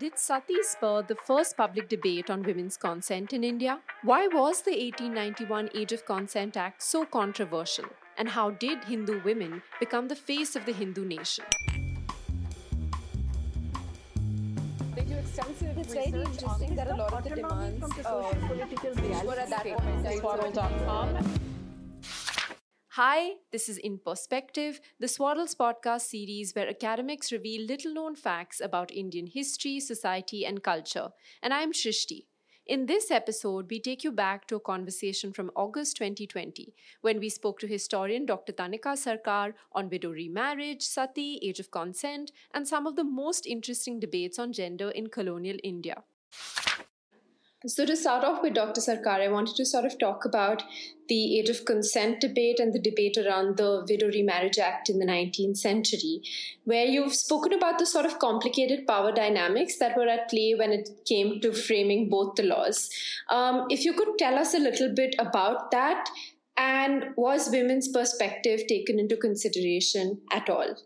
Did Sati spur the first public debate on women's consent in India? Why was the 1891 Age of Consent Act so controversial? And how did Hindu women become the face of the Hindu nation? Extensive it's very interesting that a lot of the demands uh, were at that point Hi, this is In Perspective, the Swaddles podcast series where academics reveal little known facts about Indian history, society, and culture. And I'm Shrishti. In this episode, we take you back to a conversation from August 2020 when we spoke to historian Dr. Tanika Sarkar on widow remarriage, sati, age of consent, and some of the most interesting debates on gender in colonial India. So, to start off with Dr. Sarkar, I wanted to sort of talk about the age of consent debate and the debate around the Widow Remarriage Act in the 19th century, where you've spoken about the sort of complicated power dynamics that were at play when it came to framing both the laws. Um, if you could tell us a little bit about that, and was women's perspective taken into consideration at all?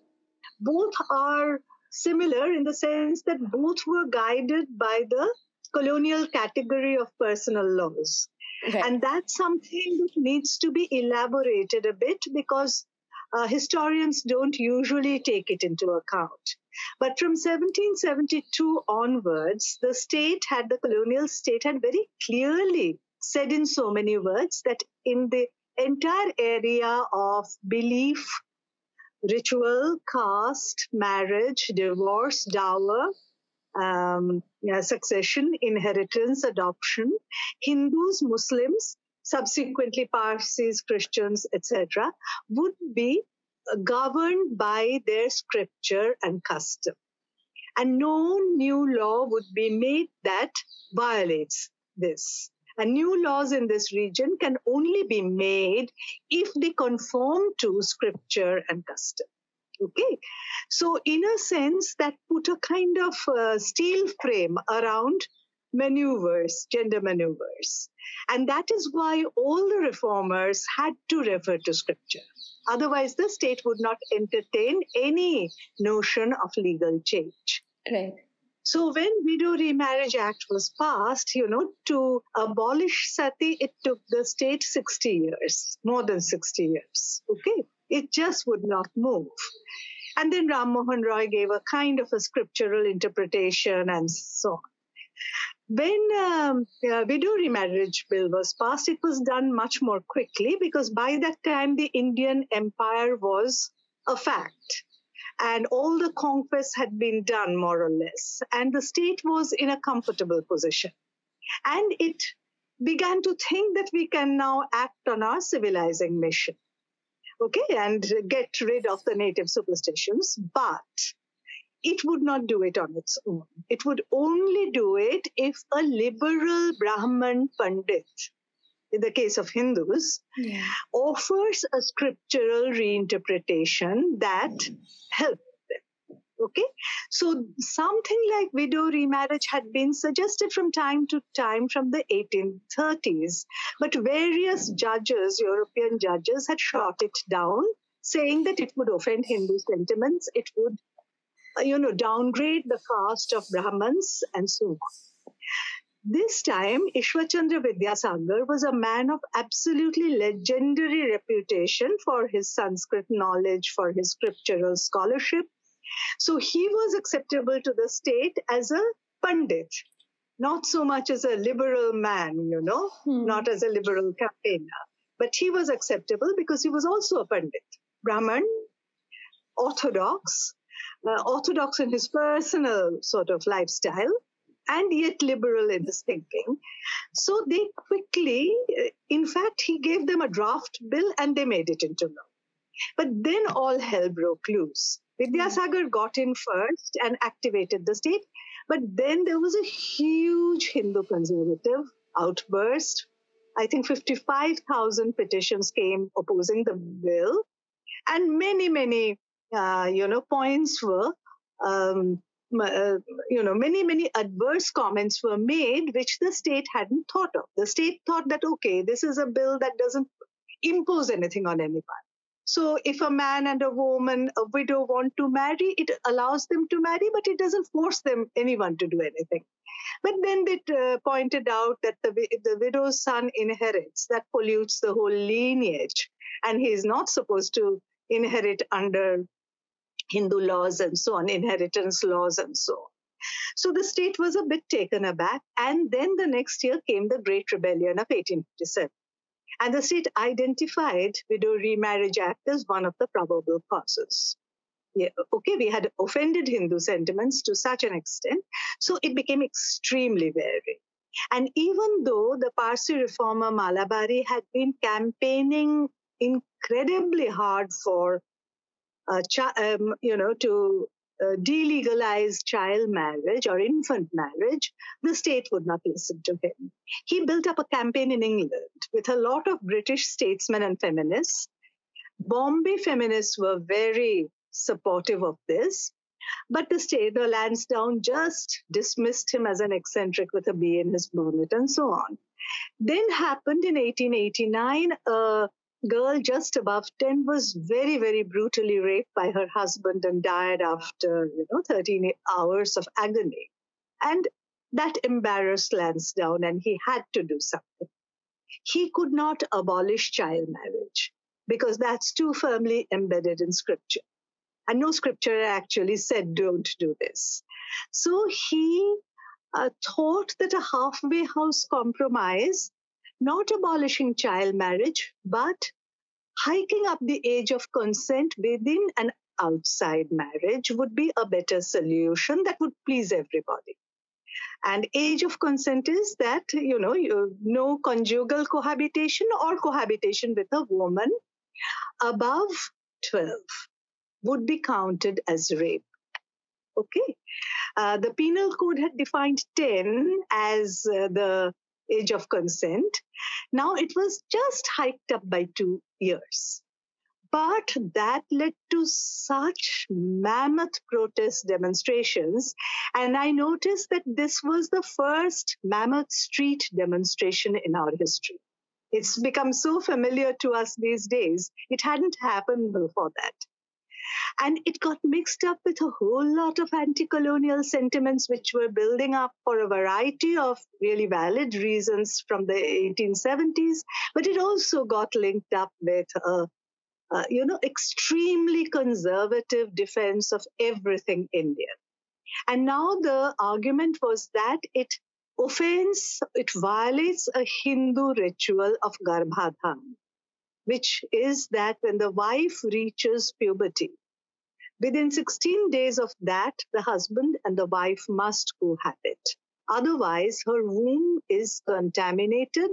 Both are similar in the sense that both were guided by the colonial category of personal laws. Okay. And that's something that needs to be elaborated a bit because uh, historians don't usually take it into account. But from 1772 onwards, the state had, the colonial state had very clearly said in so many words that in the entire area of belief, ritual, caste, marriage, divorce, dower, um, yeah, succession, inheritance, adoption, Hindus, Muslims, subsequently Parsis, Christians, etc., would be governed by their scripture and custom. And no new law would be made that violates this. And new laws in this region can only be made if they conform to scripture and custom. Okay. So, in a sense, that put a kind of uh, steel frame around maneuvers, gender maneuvers. And that is why all the reformers had to refer to scripture. Otherwise, the state would not entertain any notion of legal change. Right. So when Widow Remarriage Act was passed, you know, to abolish sati, it took the state 60 years, more than 60 years. Okay. It just would not move. And then Ram Mohan Roy gave a kind of a scriptural interpretation and so on. When um, uh, widow remarriage bill was passed, it was done much more quickly because by that time the Indian empire was a fact and all the conquests had been done more or less and the state was in a comfortable position and it began to think that we can now act on our civilizing mission okay, and get rid of the native superstitions, but it would not do it on its own. It would only do it if a liberal Brahman Pandit, in the case of Hindus, yeah. offers a scriptural reinterpretation that helps Okay. So something like widow remarriage had been suggested from time to time from the 1830s, but various judges, European judges, had shot it down, saying that it would offend Hindu sentiments, it would, you know, downgrade the caste of Brahmins and so on. This time, Ishwarchandra Vidyasagar was a man of absolutely legendary reputation for his Sanskrit knowledge, for his scriptural scholarship, so he was acceptable to the state as a Pandit, not so much as a liberal man, you know, hmm. not as a liberal campaigner. But he was acceptable because he was also a Pandit, Brahman, Orthodox, uh, Orthodox in his personal sort of lifestyle, and yet liberal in his thinking. So they quickly, uh, in fact, he gave them a draft bill and they made it into law. But then all hell broke loose. Vidyasagar got in first and activated the state, but then there was a huge Hindu conservative outburst. I think 55,000 petitions came opposing the bill, and many, many, uh, you know, points were, um, uh, you know, many, many adverse comments were made, which the state hadn't thought of. The state thought that, okay, this is a bill that doesn't impose anything on anyone. So if a man and a woman, a widow want to marry, it allows them to marry, but it doesn't force them anyone to do anything. But then they uh, pointed out that the, the widow's son inherits, that pollutes the whole lineage. And he is not supposed to inherit under Hindu laws and so on, inheritance laws and so on. So the state was a bit taken aback. And then the next year came the Great Rebellion of 1857. And the state identified Widow Remarriage Act as one of the probable causes. Yeah, okay, we had offended Hindu sentiments to such an extent, so it became extremely wary. And even though the Parsi reformer Malabari had been campaigning incredibly hard for, uh, um, you know, to uh, delegalize child marriage or infant marriage, the state would not listen to him. He built up a campaign in England with a lot of British statesmen and feminists. Bombay feminists were very supportive of this. But the state, the Lansdowne, just dismissed him as an eccentric with a bee in his bonnet and so on. Then happened in 1889, a girl just above 10 was very, very brutally raped by her husband and died after, you know, 13 hours of agony. And that embarrassed Lansdowne and he had to do something. He could not abolish child marriage because that's too firmly embedded in scripture. And no scripture actually said, don't do this. So he uh, thought that a halfway house compromise, not abolishing child marriage, but hiking up the age of consent within and outside marriage would be a better solution that would please everybody. And age of consent is that, you know, you, no conjugal cohabitation or cohabitation with a woman above 12 would be counted as rape. Okay. Uh, the penal code had defined 10 as uh, the age of consent. Now it was just hiked up by two years. But that led to such mammoth protest demonstrations. And I noticed that this was the first mammoth street demonstration in our history. It's become so familiar to us these days. It hadn't happened before that. And it got mixed up with a whole lot of anti colonial sentiments, which were building up for a variety of really valid reasons from the 1870s. But it also got linked up with a, you know, extremely conservative defense of everything Indian. And now the argument was that it offends, it violates a Hindu ritual of Garbhadhan which is that when the wife reaches puberty, within 16 days of that, the husband and the wife must cohabit. Otherwise, her womb is contaminated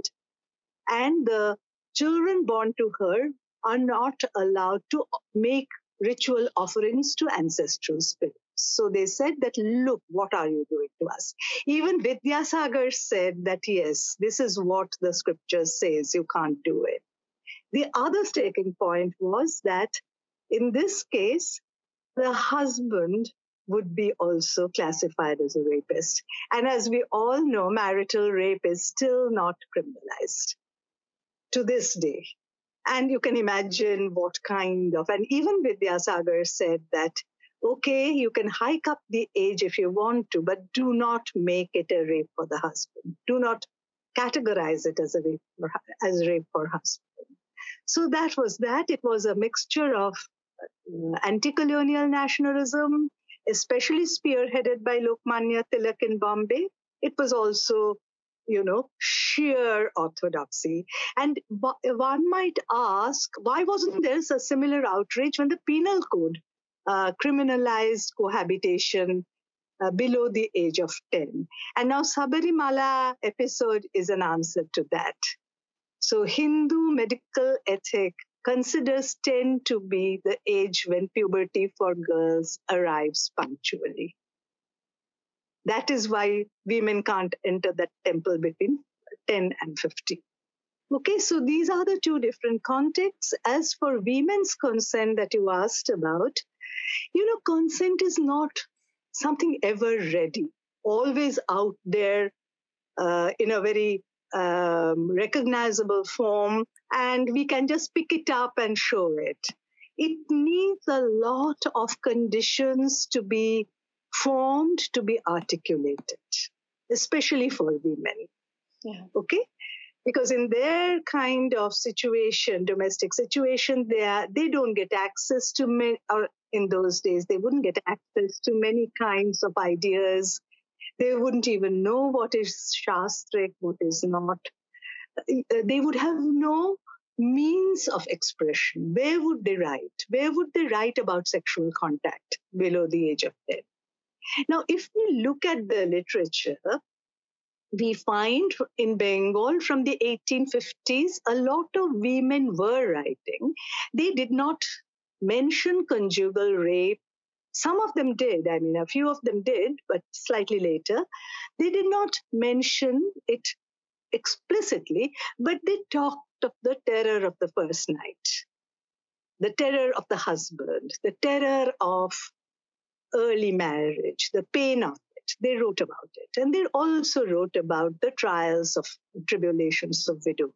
and the children born to her are not allowed to make ritual offerings to ancestral spirits. So they said that, look, what are you doing to us? Even Vidyasagar said that, yes, this is what the scripture says, you can't do it. The other staking point was that in this case, the husband would be also classified as a rapist. And as we all know, marital rape is still not criminalized to this day. And you can imagine what kind of, and even Vidyasagar said that, okay, you can hike up the age if you want to, but do not make it a rape for the husband. Do not categorize it as a rape for, as rape for husband. So that was that. It was a mixture of uh, anti-colonial nationalism, especially spearheaded by Lokmanya Tilak in Bombay. It was also, you know, sheer orthodoxy. And one might ask, why wasn't there a similar outrage when the penal code uh, criminalized cohabitation uh, below the age of 10? And now Sabarimala episode is an answer to that. So Hindu medical ethic considers 10 to be the age when puberty for girls arrives punctually. That is why women can't enter that temple between 10 and 15. Okay, so these are the two different contexts. As for women's consent that you asked about, you know, consent is not something ever ready, always out there uh, in a very um, recognizable form, and we can just pick it up and show it. it needs a lot of conditions to be formed, to be articulated, especially for women. Yeah. Okay? Because in their kind of situation, domestic situation, they are, they don't get access to many, or in those days, they wouldn't get access to many kinds of ideas. They wouldn't even know what is shastric, what is not. Uh, they would have no means of expression. Where would they write? Where would they write about sexual contact below the age of 10? Now, if we look at the literature, we find in Bengal from the 1850s, a lot of women were writing. They did not mention conjugal rape. Some of them did, I mean, a few of them did, but slightly later. They did not mention it explicitly, but they talked of the terror of the first night, the terror of the husband, the terror of early marriage, the pain of it. They wrote about it. And they also wrote about the trials of tribulations of widowhood.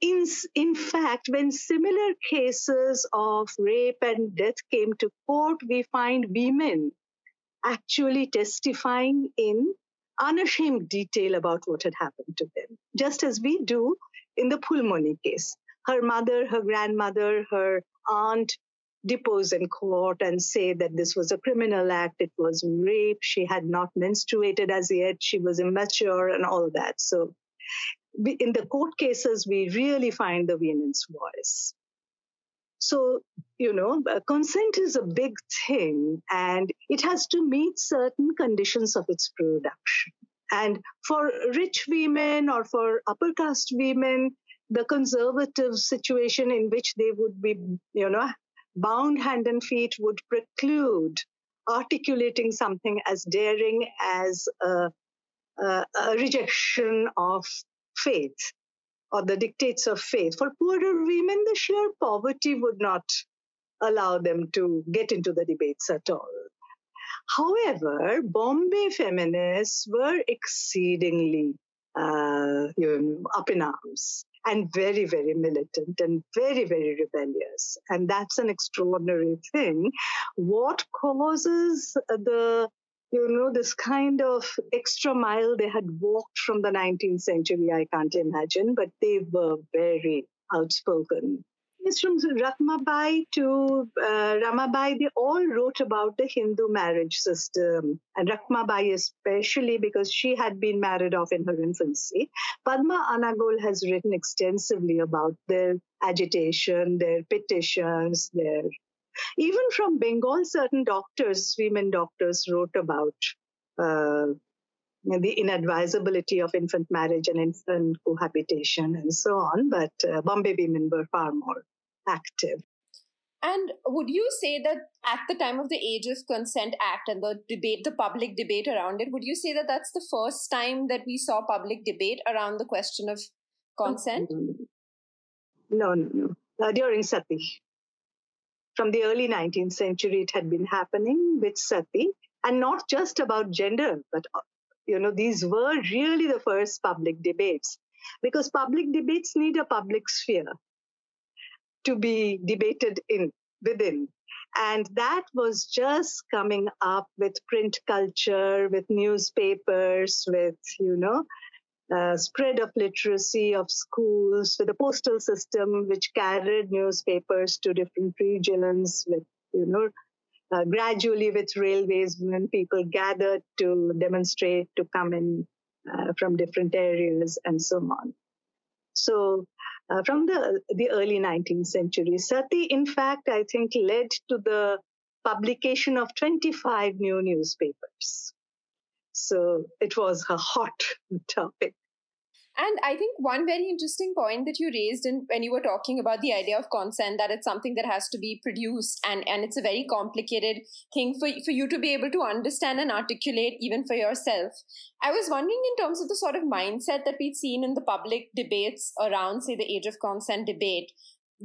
In, in fact, when similar cases of rape and death came to court, we find women actually testifying in unashamed detail about what had happened to them, just as we do in the Phulmoni case. Her mother, her grandmother, her aunt depose in court and say that this was a criminal act, it was rape, she had not menstruated as yet, she was immature, and all that. So, in the court cases, we really find the women's voice. So, you know, uh, consent is a big thing and it has to meet certain conditions of its production. And for rich women or for upper caste women, the conservative situation in which they would be, you know, bound hand and feet would preclude articulating something as daring as a, a, a rejection of faith or the dictates of faith. For poorer women, the sheer poverty would not allow them to get into the debates at all. However, Bombay feminists were exceedingly uh, you know, up in arms and very, very militant and very, very rebellious. And that's an extraordinary thing. What causes the you know, this kind of extra mile they had walked from the 19th century, I can't imagine, but they were very outspoken is from Rakhmabai to uh, Ramabai, they all wrote about the Hindu marriage system. And Rakhmabai, especially because she had been married off in her infancy. Padma Anagol has written extensively about their agitation, their petitions, their. Even from Bengal, certain doctors, women doctors, wrote about uh, the inadvisability of infant marriage and infant cohabitation and so on. But uh, Bombay women were far more active. And would you say that at the time of the Age of Consent Act and the debate, the public debate around it, would you say that that's the first time that we saw public debate around the question of consent? No, no, no. Uh, during Sati. From the early 19th century, it had been happening with Sati, and not just about gender, but you know, these were really the first public debates because public debates need a public sphere to be debated in within. And that was just coming up with print culture with newspapers with you know uh, spread of literacy of schools with the postal system which carried newspapers to different regions with you know uh, gradually with railways when people gathered to demonstrate to come in uh, from different areas and so on so uh, from the, the early 19th century. Sati, in fact, I think led to the publication of 25 new newspapers. So it was a hot topic. And I think one very interesting point that you raised in when you were talking about the idea of consent, that it's something that has to be produced and, and it's a very complicated thing for, for you to be able to understand and articulate even for yourself. I was wondering in terms of the sort of mindset that we've seen in the public debates around, say, the age of consent debate,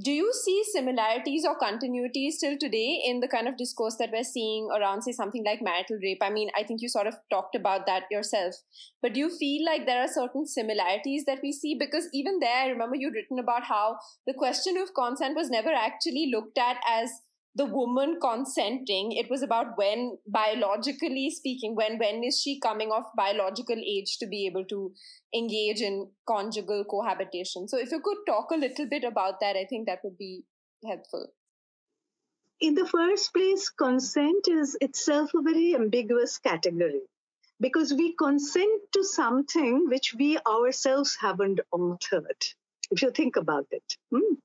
do you see similarities or continuities still today in the kind of discourse that we're seeing around, say, something like marital rape? I mean, I think you sort of talked about that yourself, but do you feel like there are certain similarities that we see? Because even there, I remember you'd written about how the question of consent was never actually looked at as the woman consenting it was about when biologically speaking when when is she coming of biological age to be able to engage in conjugal cohabitation. So if you could talk a little bit about that i think that would be helpful. In the first place consent is itself a very ambiguous category because we consent to something which we ourselves haven't altered if you think about it. Hmm?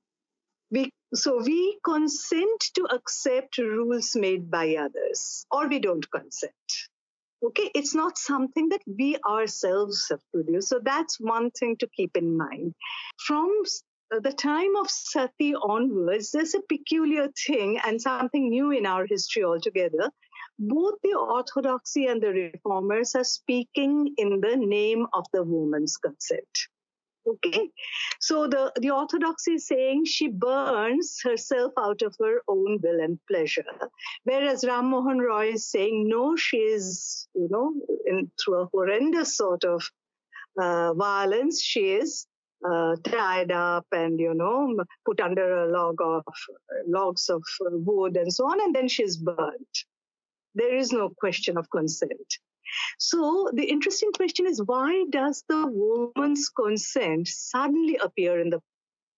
we so we consent to accept rules made by others or we don't consent. Okay it's not something that we ourselves have produced so that's one thing to keep in mind. From the time of sati onwards there's a peculiar thing and something new in our history altogether. Both the orthodoxy and the reformers are speaking in the name of the woman's consent Okay, so the, the Orthodoxy is saying she burns herself out of her own will and pleasure, whereas Ram Mohan Roy is saying no, she is, you know, in, through a horrendous sort of uh, violence, she is uh, tied up and you know put under a log of logs of wood and so on, and then she's burnt. There is no question of consent. So the interesting question is why does the woman's consent suddenly appear in the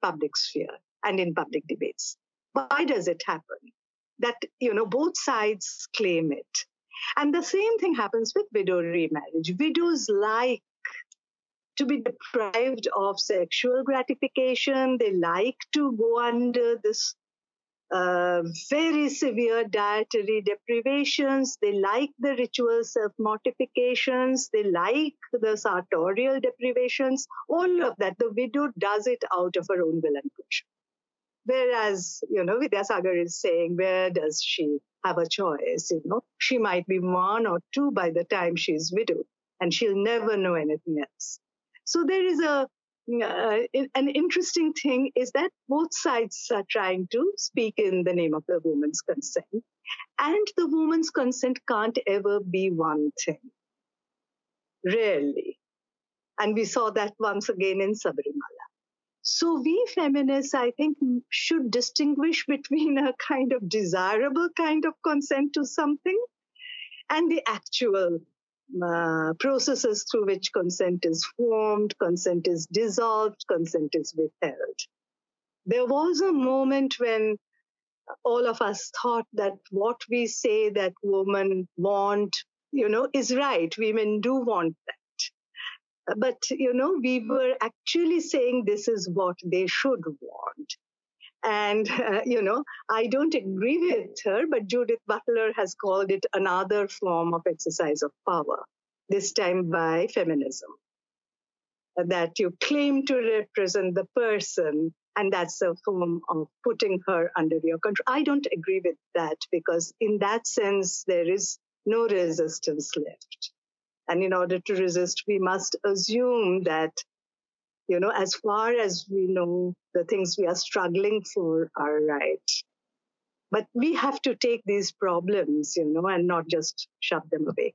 public sphere and in public debates? Why does it happen? That, you know, both sides claim it. And the same thing happens with widow remarriage. Widows like to be deprived of sexual gratification. They like to go under this uh, very severe dietary deprivations. They like the ritual self mortifications. They like the sartorial deprivations. All of that. The widow does it out of her own will and pleasure. Whereas, you know, Vidyasagar is saying, where does she have a choice? You know, she might be one or two by the time she's widowed, and she'll never know anything else. So there is a uh, an interesting thing is that both sides are trying to speak in the name of the woman's consent. And the woman's consent can't ever be one thing. Rarely. And we saw that once again in Sabarimala. So we feminists, I think, should distinguish between a kind of desirable kind of consent to something and the actual uh, processes through which consent is formed, consent is dissolved, consent is withheld. There was a moment when all of us thought that what we say that women want, you know, is right. Women do want that. But, you know, we were actually saying this is what they should want. And, uh, you know, I don't agree with her, but Judith Butler has called it another form of exercise of power, this time by feminism. That you claim to represent the person, and that's a form of putting her under your control. I don't agree with that because, in that sense, there is no resistance left. And in order to resist, we must assume that you know, as far as we know, the things we are struggling for are right. But we have to take these problems, you know, and not just shove them away.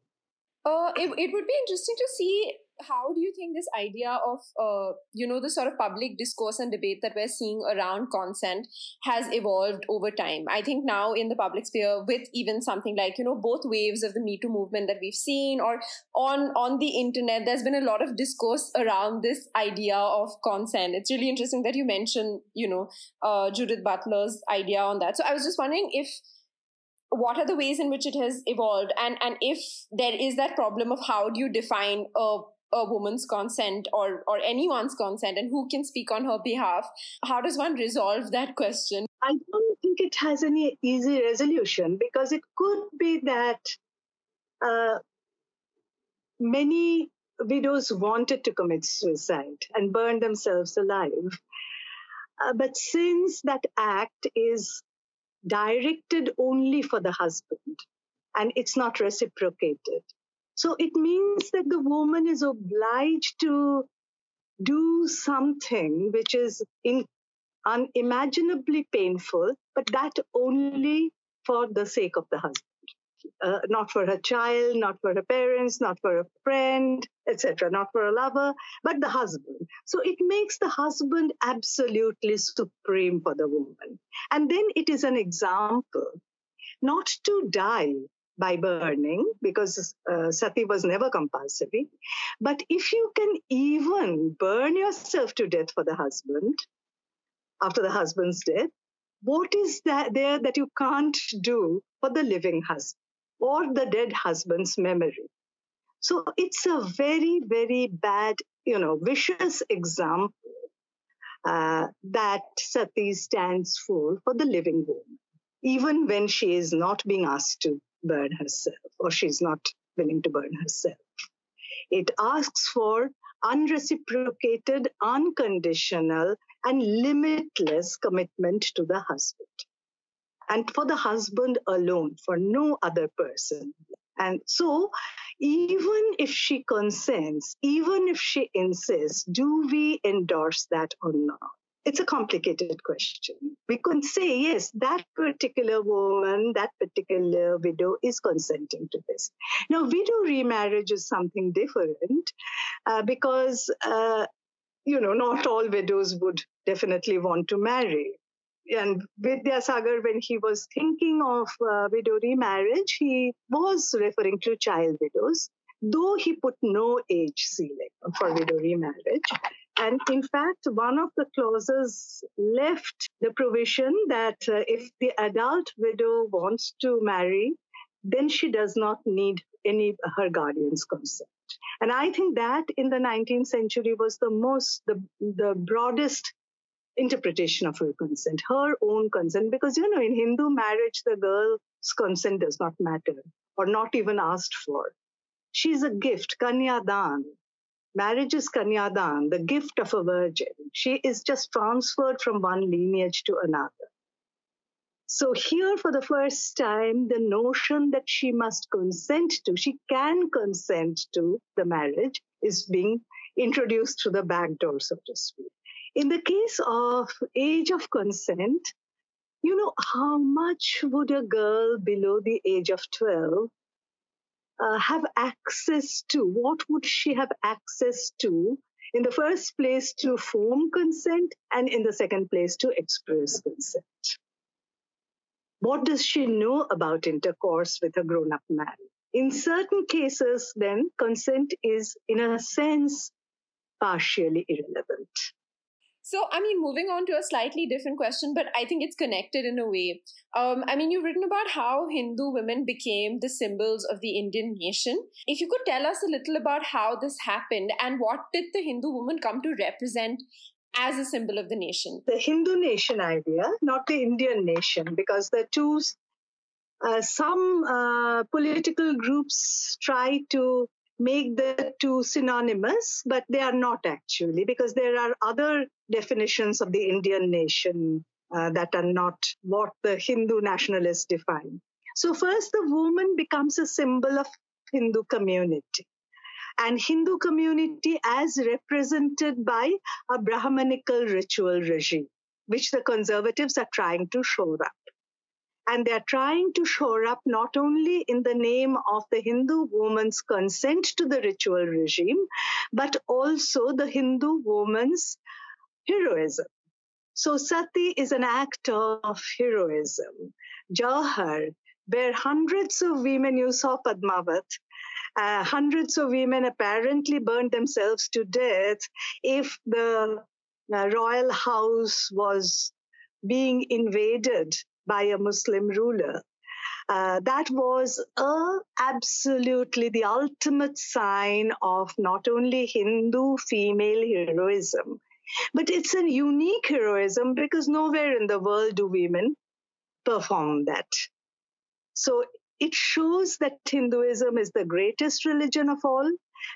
Uh, it, it would be interesting to see how do you think this idea of uh, you know the sort of public discourse and debate that we're seeing around consent has evolved over time? I think now in the public sphere with even something like you know both waves of the me too movement that we've seen or on on the internet there's been a lot of discourse around this idea of consent. It's really interesting that you mentioned you know uh, judith butler's idea on that. So i was just wondering if what are the ways in which it has evolved? And and if there is that problem of how do you define a a woman's consent or or anyone's consent and who can speak on her behalf how does one resolve that question? I don't think it has any easy resolution because it could be that uh, many widows wanted to commit suicide and burn themselves alive. Uh, but since that act is directed only for the husband and it's not reciprocated so it means that the woman is obliged to do something which is in unimaginably painful, but that only for the sake of the husband. Uh, not for her child, not for her parents, not for a friend, etc., not for a lover, but the husband. So it makes the husband absolutely supreme for the woman. And then it is an example not to die by burning, because uh, sati was never compulsory, but if you can even burn yourself to death for the husband after the husband's death, what is that there that you can't do for the living husband or the dead husband's memory? So it's a very, very bad, you know, vicious example uh, that sati stands for for the living woman even when she is not being asked to burn herself or she's not willing to burn herself. It asks for unreciprocated, unconditional, and limitless commitment to the husband. And for the husband alone, for no other person. And so, even if she consents, even if she insists, do we endorse that or not? It's a complicated question. We could say, yes, that particular woman, that particular widow is consenting to this. Now, widow remarriage is something different uh, because, uh, you know, not all widows would definitely want to marry. And Vidyasagar, when he was thinking of uh, widow remarriage, he was referring to child widows, though he put no age ceiling for widow remarriage. And in fact, one of the clauses left the provision that uh, if the adult widow wants to marry, then she does not need any her guardian's consent. And I think that in the 19th century was the most, the, the broadest interpretation of her consent, her own consent, because you know, in Hindu marriage, the girl's consent does not matter or not even asked for. She's a gift, kanyadan marriage is kanyadan, the gift of a virgin. She is just transferred from one lineage to another. So, here for the first time, the notion that she must consent to, she can consent to the marriage, is being introduced through the back door, so to speak. In the case of age of consent, you know, how much would a girl below the age of 12 uh, have access to? What would she have access to? In the first place, to form consent, and in the second place, to express consent. What does she know about intercourse with a grown up man? In certain cases, then, consent is, in a sense, partially irrelevant. So, I mean, moving on to a slightly different question, but I think it's connected in a way. Um, I mean, you've written about how Hindu women became the symbols of the Indian nation. If you could tell us a little about how this happened and what did the Hindu woman come to represent as a symbol of the nation? The Hindu nation idea, not the Indian nation, because the two, uh, some uh, political groups try to make the two synonymous, but they are not actually, because there are other definitions of the Indian nation uh, that are not what the Hindu nationalists define. So, first, the woman becomes a symbol of Hindu community. And Hindu community as represented by a Brahmanical ritual regime, which the conservatives are trying to shore up and they're trying to shore up not only in the name of the Hindu woman's consent to the ritual regime, but also the Hindu woman's heroism. So sati is an act of heroism. Jauhar, where hundreds of women, you saw Padmavat, uh, hundreds of women apparently burned themselves to death if the uh, royal house was being invaded by a Muslim ruler. Uh, that was absolutely the ultimate sign of not only Hindu female heroism, but it's a unique heroism because nowhere in the world do women perform that. So it shows that Hinduism is the greatest religion of all,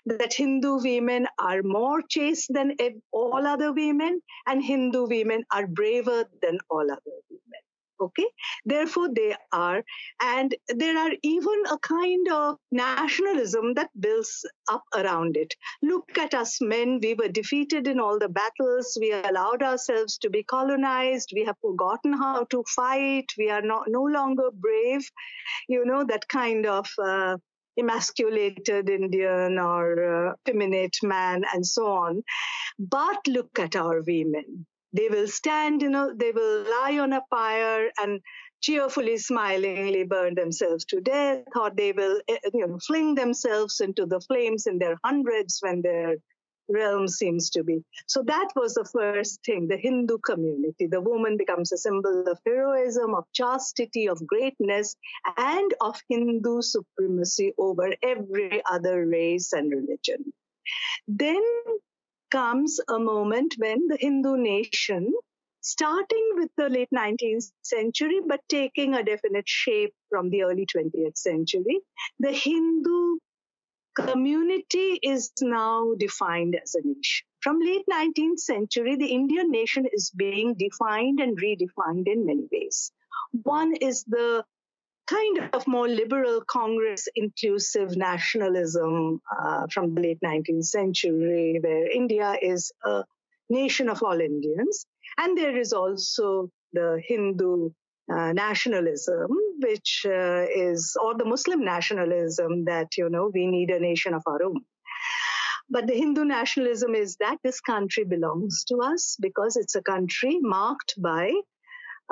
that Hindu women are more chaste than all other women, and Hindu women are braver than all other women. Okay, therefore they are, and there are even a kind of nationalism that builds up around it. Look at us men, we were defeated in all the battles, we allowed ourselves to be colonized, we have forgotten how to fight, we are not, no longer brave, you know, that kind of. Uh, emasculated Indian or uh, feminine man and so on. But look at our women. They will stand, you know, they will lie on a pyre and cheerfully, smilingly burn themselves to death, or they will, eh, you know, fling themselves into the flames in their hundreds when their realm seems to be. So that was the first thing, the Hindu community. The woman becomes a symbol of heroism, of chastity, of greatness, and of Hindu supremacy over every other race and religion. Then comes a moment when the Hindu nation, starting with the late 19th century, but taking a definite shape from the early 20th century, the Hindu community is now defined as a nation. From late 19th century, the Indian nation is being defined and redefined in many ways. One is the kind of more liberal Congress inclusive nationalism uh, from the late 19th century, where India is a nation of all Indians. And there is also the Hindu uh, nationalism, which uh, is, or the Muslim nationalism that, you know, we need a nation of our own. But the Hindu nationalism is that this country belongs to us because it's a country marked by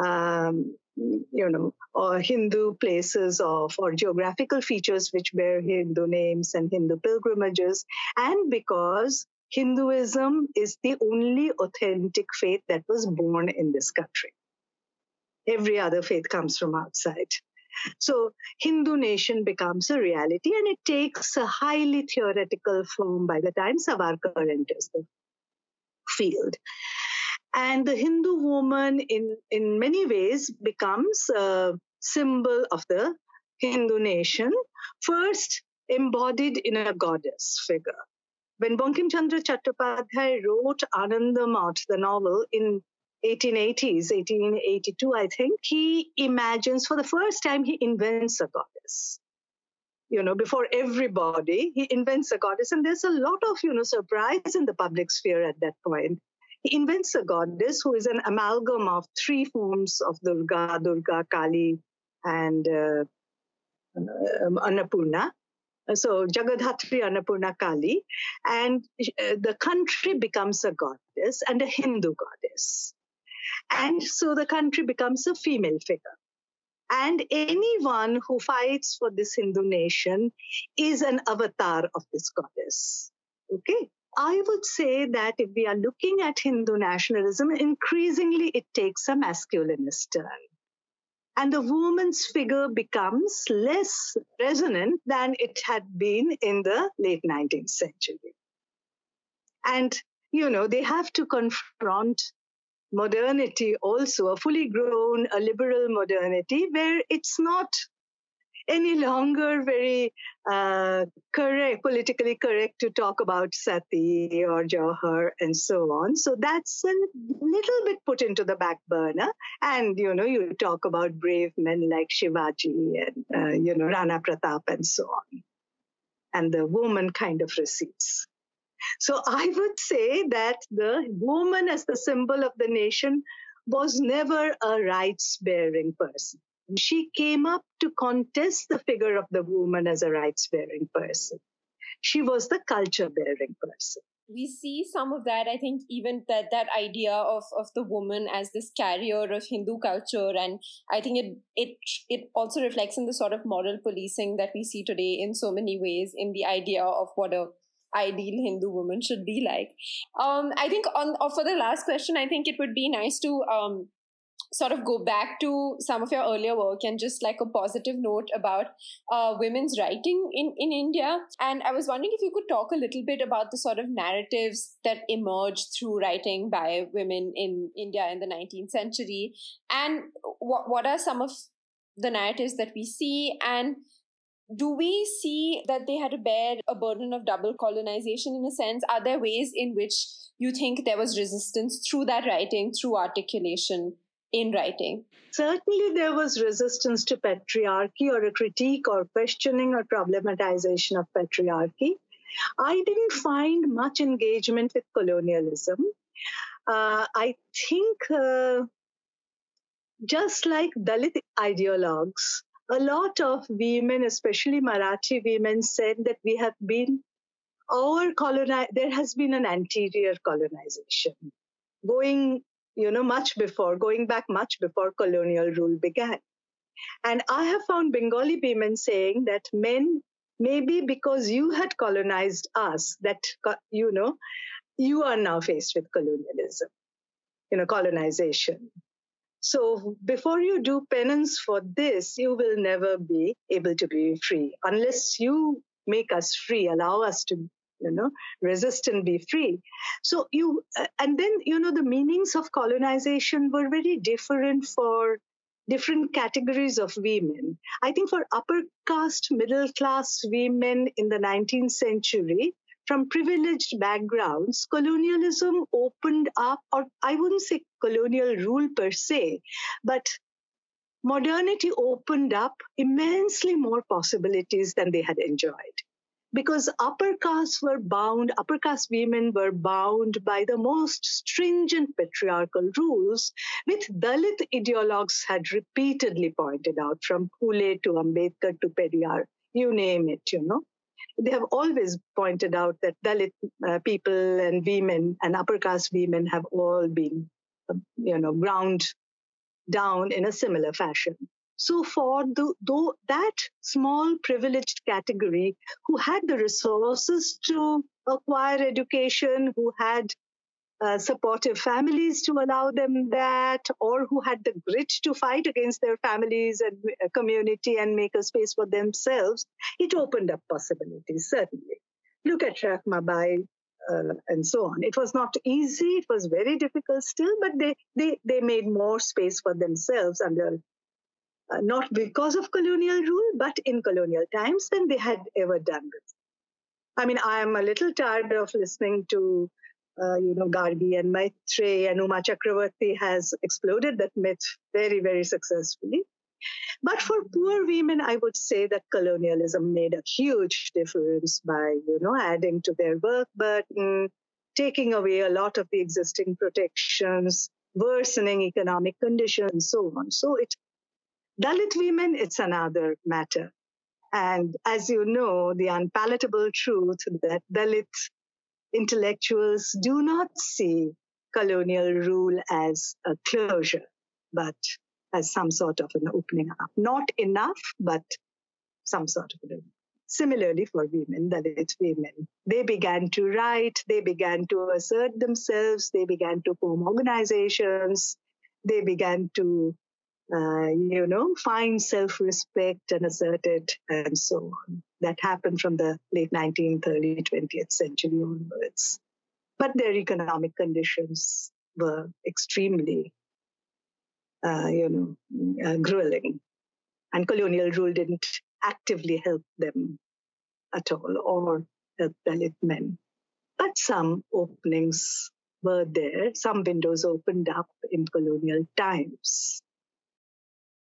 um, you know, or Hindu places of or geographical features which bear Hindu names and Hindu pilgrimages, and because Hinduism is the only authentic faith that was born in this country. Every other faith comes from outside. So Hindu nation becomes a reality and it takes a highly theoretical form by the time Savarkar enters the field. And the Hindu woman, in, in many ways, becomes a symbol of the Hindu nation, first embodied in a goddess figure. When Bankim Chandra Chattopadhyay wrote Anandamath, the novel, in 1880s, 1882, I think, he imagines for the first time he invents a goddess. You know, before everybody, he invents a goddess, and there's a lot of you know surprise in the public sphere at that point. He invents a goddess who is an amalgam of three forms of Durga, Durga, Kali, and uh, um, Annapurna. So Jagadhatri Annapurna Kali, and uh, the country becomes a goddess and a Hindu goddess. And so the country becomes a female figure. And anyone who fights for this Hindu nation is an avatar of this goddess. Okay. I would say that if we are looking at Hindu nationalism, increasingly it takes a masculinist turn. And the woman's figure becomes less resonant than it had been in the late 19th century. And, you know, they have to confront modernity also, a fully grown, a liberal modernity, where it's not any longer very uh, correct, politically correct to talk about Sati or Jauhar and so on. So that's a little bit put into the back burner. And, you know, you talk about brave men like Shivaji and, uh, you know, Rana Pratap and so on. And the woman kind of recedes. So I would say that the woman as the symbol of the nation was never a rights bearing person she came up to contest the figure of the woman as a rights bearing person. She was the culture bearing person. We see some of that, I think, even that, that idea of, of the woman as this carrier of Hindu culture. And I think it, it, it also reflects in the sort of moral policing that we see today in so many ways in the idea of what a ideal Hindu woman should be like. Um, I think on for the last question, I think it would be nice to um, sort of go back to some of your earlier work and just like a positive note about uh, women's writing in, in India. And I was wondering if you could talk a little bit about the sort of narratives that emerged through writing by women in India in the 19th century. And what, what are some of the narratives that we see? And do we see that they had to bear a burden of double colonization in a sense? Are there ways in which you think there was resistance through that writing, through articulation? In writing? Certainly, there was resistance to patriarchy or a critique or questioning or problematization of patriarchy. I didn't find much engagement with colonialism. Uh, I think, uh, just like Dalit ideologues, a lot of women, especially Marathi women, said that we have been our coloni- there has been an anterior colonization going you know much before going back much before colonial rule began. And i have found bengali women saying that men maybe because you had colonized us that you know you are now faced with colonialism you know colonization. So before you do penance for this you will never be able to be free unless you make us free allow us to you know resist and be free. So you uh, and then you know the meanings of colonization were very different for different categories of women. I think for upper caste middle class women in the 19th century from privileged backgrounds colonialism opened up or i wouldn't say colonial rule per se but modernity opened up immensely more possibilities than they had enjoyed because upper castes were bound, upper caste women were bound by the most stringent patriarchal rules, which Dalit ideologues had repeatedly pointed out, from Phule to Ambedkar to Periyar, you name it, you know. They have always pointed out that Dalit uh, people and women and upper caste women have all been, uh, you know, ground down in a similar fashion. So for the, though that small privileged category who had the resources to acquire education, who had uh, supportive families to allow them that, or who had the grit to fight against their families and uh, community and make a space for themselves, it opened up possibilities, certainly. Look at Rakhmabai uh, and so on. It was not easy, it was very difficult still, but they, they, they made more space for themselves under uh, not because of colonial rule, but in colonial times than they had ever done before. I mean, I am a little tired of listening to, uh, you know, Gargi and Maitreyi and Uma Chakravarti has exploded that myth very, very successfully. But for poor women, I would say that colonialism made a huge difference by, you know, adding to their work burden, taking away a lot of the existing protections, worsening economic conditions, and so on. So it Dalit women, it's another matter. And as you know, the unpalatable truth that Dalit intellectuals do not see colonial rule as a closure, but as some sort of an opening up. Not enough, but some sort of an Similarly, for women, Dalit women, they began to write, they began to assert themselves, they began to form organizations, they began to uh, you know, find self respect and assert it, and so on. That happened from the late 19th, early 20th century onwards. But their economic conditions were extremely, uh, you know, uh, grueling. And colonial rule didn't actively help them at all or help Dalit men. But some openings were there, some windows opened up in colonial times.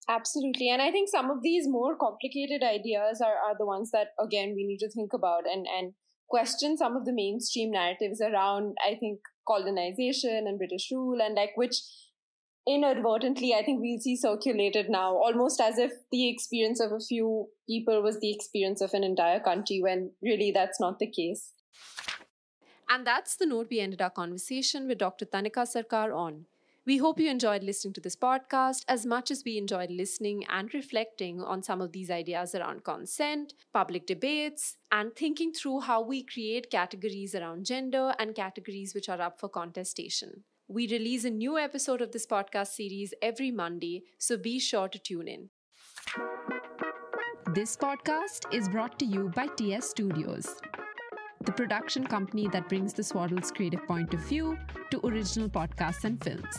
Absolutely. And I think some of these more complicated ideas are, are the ones that, again, we need to think about and, and question some of the mainstream narratives around, I think, colonization and British rule and like which inadvertently I think we'll see circulated now, almost as if the experience of a few people was the experience of an entire country when really that's not the case. And that's the note we ended our conversation with Dr. Tanika Sarkar on. We hope you enjoyed listening to this podcast as much as we enjoyed listening and reflecting on some of these ideas around consent, public debates, and thinking through how we create categories around gender and categories which are up for contestation. We release a new episode of this podcast series every Monday, so be sure to tune in. This podcast is brought to you by TS Studios, the production company that brings the Swaddle's creative point of view to original podcasts and films.